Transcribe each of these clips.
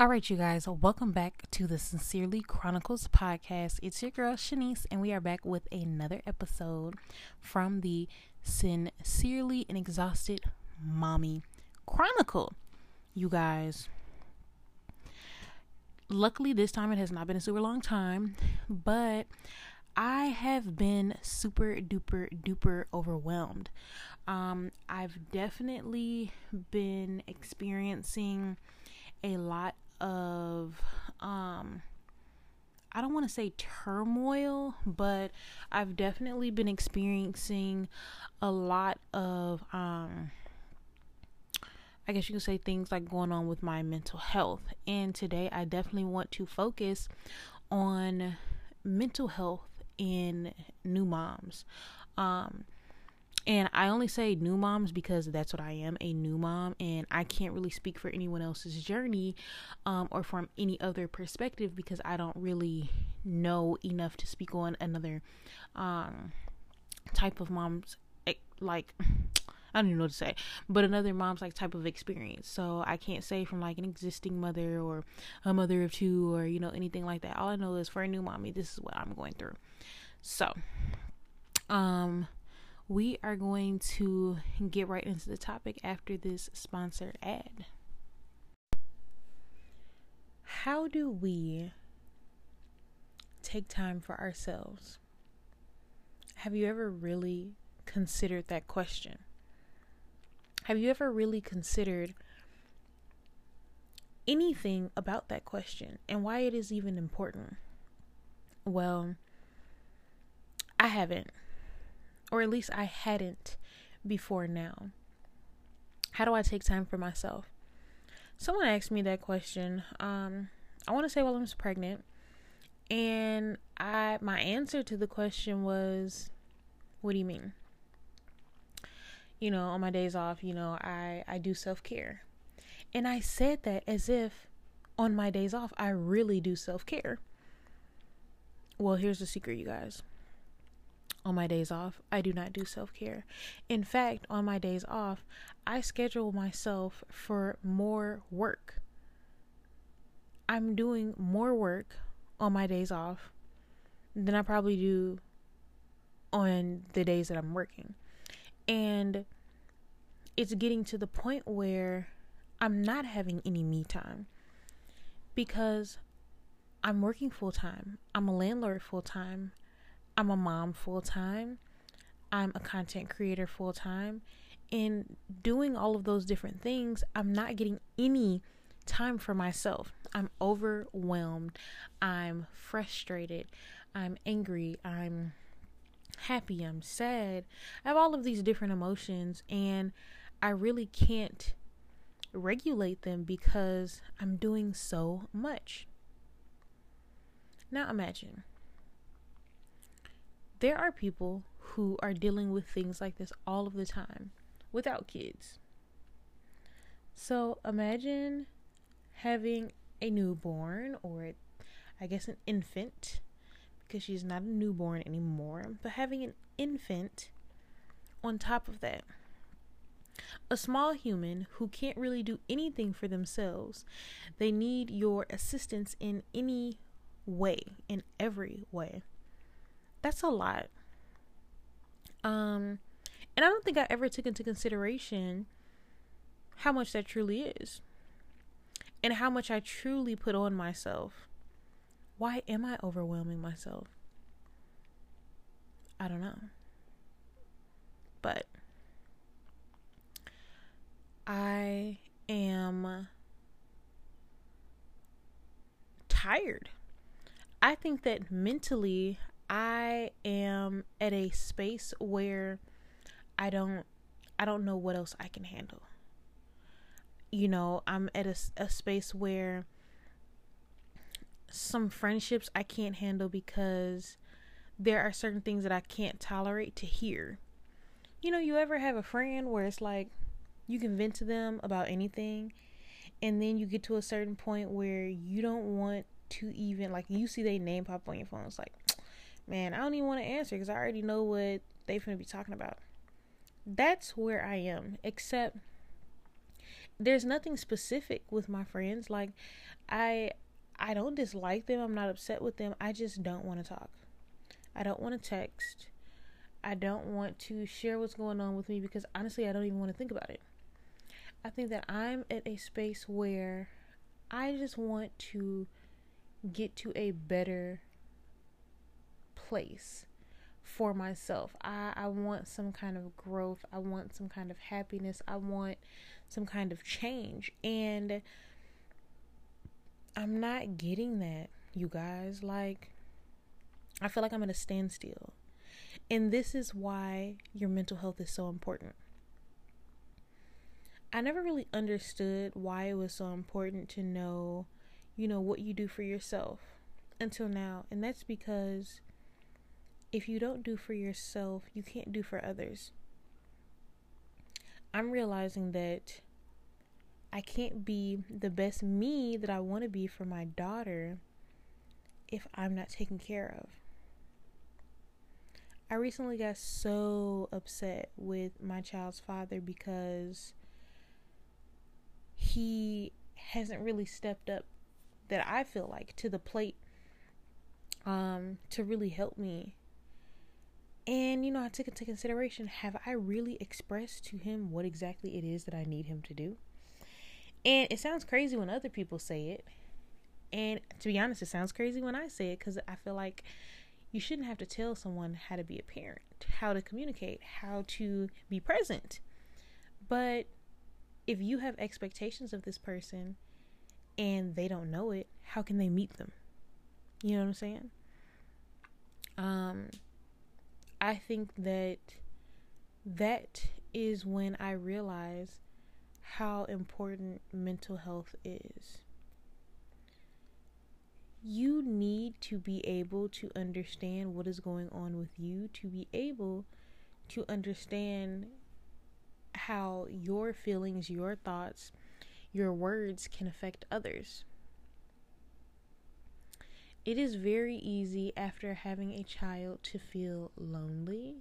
All right, you guys, welcome back to the Sincerely Chronicles podcast. It's your girl Shanice, and we are back with another episode from the Sincerely and Exhausted Mommy Chronicle. You guys, luckily this time it has not been a super long time, but I have been super duper duper overwhelmed. Um, I've definitely been experiencing a lot of um I don't want to say turmoil, but I've definitely been experiencing a lot of um I guess you could say things like going on with my mental health. And today I definitely want to focus on mental health in new moms. Um and I only say new moms because that's what I am a new mom, and I can't really speak for anyone else's journey um, or from any other perspective because I don't really know enough to speak on another um, type of mom's like. I don't even know what to say, but another mom's like type of experience. So I can't say from like an existing mother or a mother of two or you know anything like that. All I know is for a new mommy, this is what I'm going through. So, um, we are going to get right into the topic after this sponsored ad. How do we take time for ourselves? Have you ever really considered that question? Have you ever really considered anything about that question and why it is even important? Well, I haven't or at least I hadn't before now. How do I take time for myself? Someone asked me that question. Um, I want to say while I was pregnant, and I my answer to the question was, "What do you mean?" You know, on my days off, you know, I I do self care, and I said that as if on my days off I really do self care. Well, here's the secret, you guys on my days off, I do not do self care. In fact, on my days off, I schedule myself for more work. I'm doing more work on my days off than I probably do on the days that I'm working. And it's getting to the point where I'm not having any me time because I'm working full time. I'm a landlord full time. I'm a mom full time. I'm a content creator full time. And doing all of those different things, I'm not getting any time for myself. I'm overwhelmed. I'm frustrated. I'm angry. I'm happy. I'm sad. I have all of these different emotions, and I really can't regulate them because I'm doing so much. Now imagine there are people who are dealing with things like this all of the time without kids. So imagine having a newborn or I guess an infant because she's not a newborn anymore, but having an infant on top of that. A small human who can't really do anything for themselves. They need your assistance in any way, in every way that's a lot. Um, and I don't think I ever took into consideration how much that truly is and how much I truly put on myself. Why am I overwhelming myself? I don't know. But I am tired. I think that mentally I am at a space where I don't I don't know what else I can handle. You know, I'm at a, a space where some friendships I can't handle because there are certain things that I can't tolerate to hear. You know, you ever have a friend where it's like you can vent to them about anything and then you get to a certain point where you don't want to even like you see their name pop on your phone it's like man, I don't even want to answer because I already know what they're going to be talking about. That's where I am, except there's nothing specific with my friends. Like I I don't dislike them. I'm not upset with them. I just don't want to talk. I don't want to text. I don't want to share what's going on with me because honestly, I don't even want to think about it. I think that I'm at a space where I just want to get to a better place for myself. I, I want some kind of growth. I want some kind of happiness. I want some kind of change. And I'm not getting that, you guys. Like, I feel like I'm at a standstill. And this is why your mental health is so important. I never really understood why it was so important to know, you know, what you do for yourself until now. And that's because if you don't do for yourself, you can't do for others. I'm realizing that I can't be the best me that I want to be for my daughter if I'm not taken care of. I recently got so upset with my child's father because he hasn't really stepped up that I feel like to the plate um to really help me and, you know, I took into consideration have I really expressed to him what exactly it is that I need him to do? And it sounds crazy when other people say it. And to be honest, it sounds crazy when I say it because I feel like you shouldn't have to tell someone how to be a parent, how to communicate, how to be present. But if you have expectations of this person and they don't know it, how can they meet them? You know what I'm saying? Um, I think that that is when I realize how important mental health is. You need to be able to understand what is going on with you, to be able to understand how your feelings, your thoughts, your words can affect others. It is very easy after having a child to feel lonely,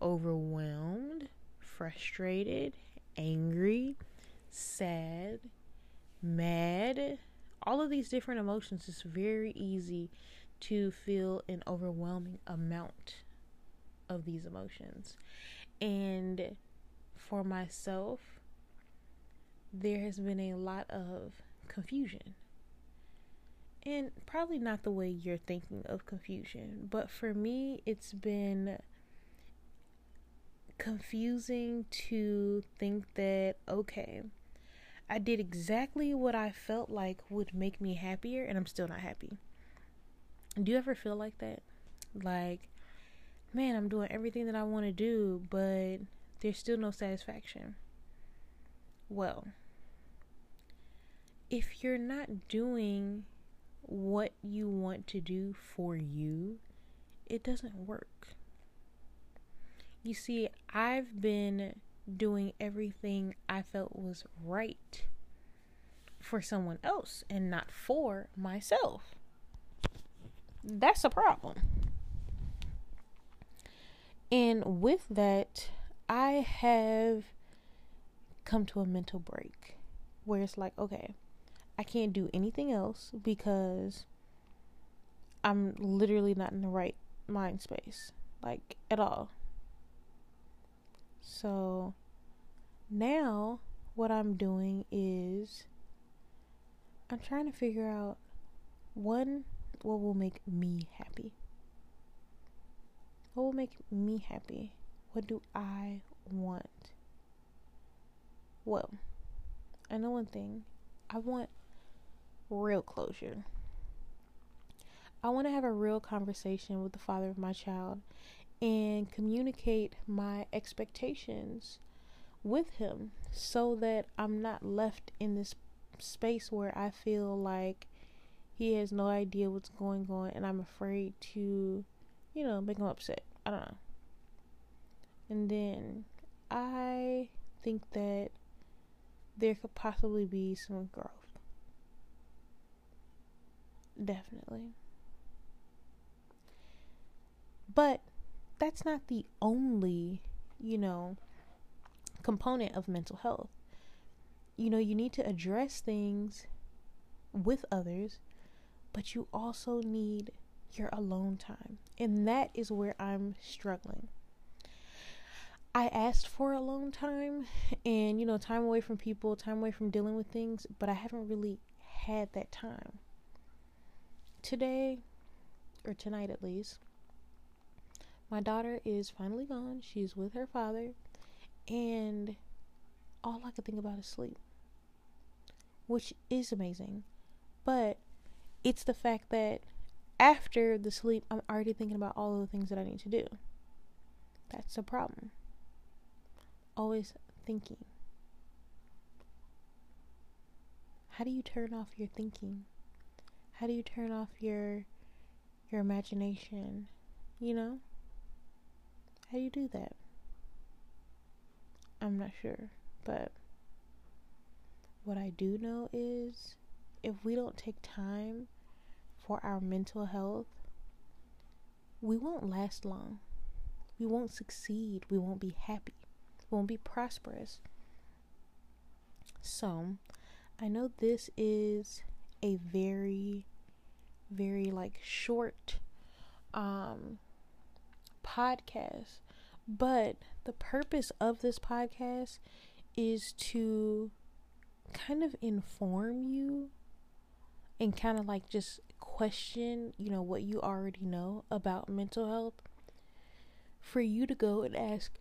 overwhelmed, frustrated, angry, sad, mad. All of these different emotions it's very easy to feel an overwhelming amount of these emotions. And for myself, there has been a lot of confusion and probably not the way you're thinking of confusion, but for me, it's been confusing to think that, okay, I did exactly what I felt like would make me happier, and I'm still not happy. Do you ever feel like that? Like, man, I'm doing everything that I want to do, but there's still no satisfaction. Well, if you're not doing what you want to do for you, it doesn't work. You see, I've been doing everything I felt was right for someone else and not for myself. That's a problem. And with that, I have come to a mental break where it's like, okay, I can't do anything else because I'm literally not in the right mind space, like at all. So now what I'm doing is I'm trying to figure out one, what will make me happy? What will make me happy? What do I want? Well, I know one thing. I want real closure. I want to have a real conversation with the father of my child and communicate my expectations with him so that I'm not left in this space where I feel like he has no idea what's going on and I'm afraid to, you know, make him upset. I don't know. And then I think that there could possibly be some growth. Definitely. But that's not the only, you know, component of mental health. you know, you need to address things with others, but you also need your alone time. And that is where I'm struggling. I asked for alone time and, you know, time away from people, time away from dealing with things, but I haven't really had that time. Today, or tonight at least, my daughter is finally gone. She's with her father, and all I could think about is sleep, which is amazing. But it's the fact that after the sleep, I'm already thinking about all the things that I need to do. That's the problem. Always thinking. How do you turn off your thinking? How do you turn off your your imagination? You know? How do you do that? I'm not sure, but what I do know is if we don't take time for our mental health, we won't last long. We won't succeed. We won't be happy. We won't be prosperous. So, I know this is a very, very like short um, podcast, but the purpose of this podcast is to kind of inform you and kind of like just question, you know, what you already know about mental health for you to go and ask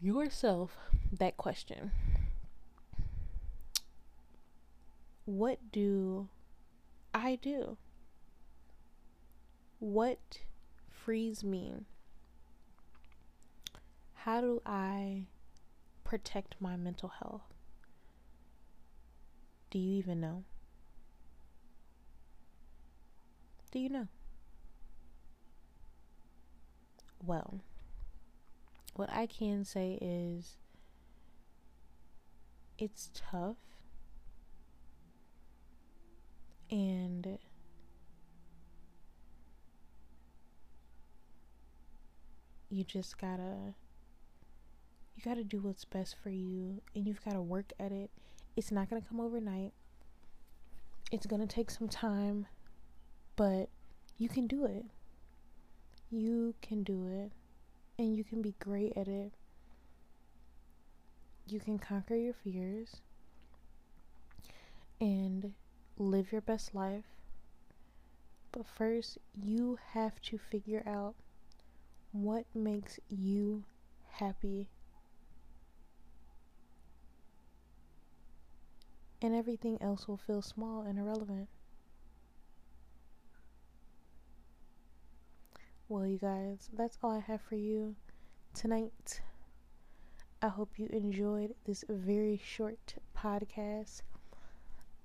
yourself that question. What do I do? What frees me? How do I protect my mental health? Do you even know? Do you know? Well, what I can say is it's tough and you just gotta you gotta do what's best for you and you've gotta work at it. It's not gonna come overnight. It's gonna take some time but you can do it. You can do it and you can be great at it. You can conquer your fears live your best life but first you have to figure out what makes you happy? And everything else will feel small and irrelevant. Well, you guys, that's all I have for you tonight. I hope you enjoyed this very short podcast.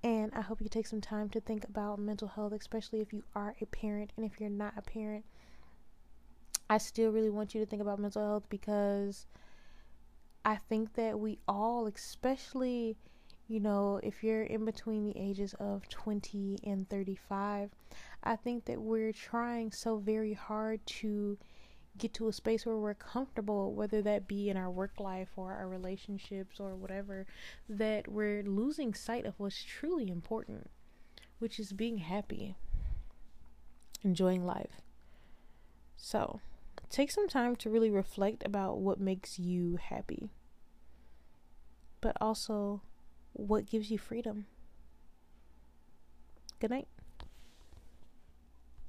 And I hope you take some time to think about mental health, especially if you are a parent and if you're not a parent. I still really want you to think about mental health because I think that we all, especially, you know, if you're in between the ages of 20 and 35, I think that we're trying so very hard to get to a space where we're comfortable, whether that be in our work life or our relationships or whatever, that we're losing sight of what's truly important, which is being happy, enjoying life. So, take some time to really reflect about what makes you happy, but also what gives you freedom. Good night.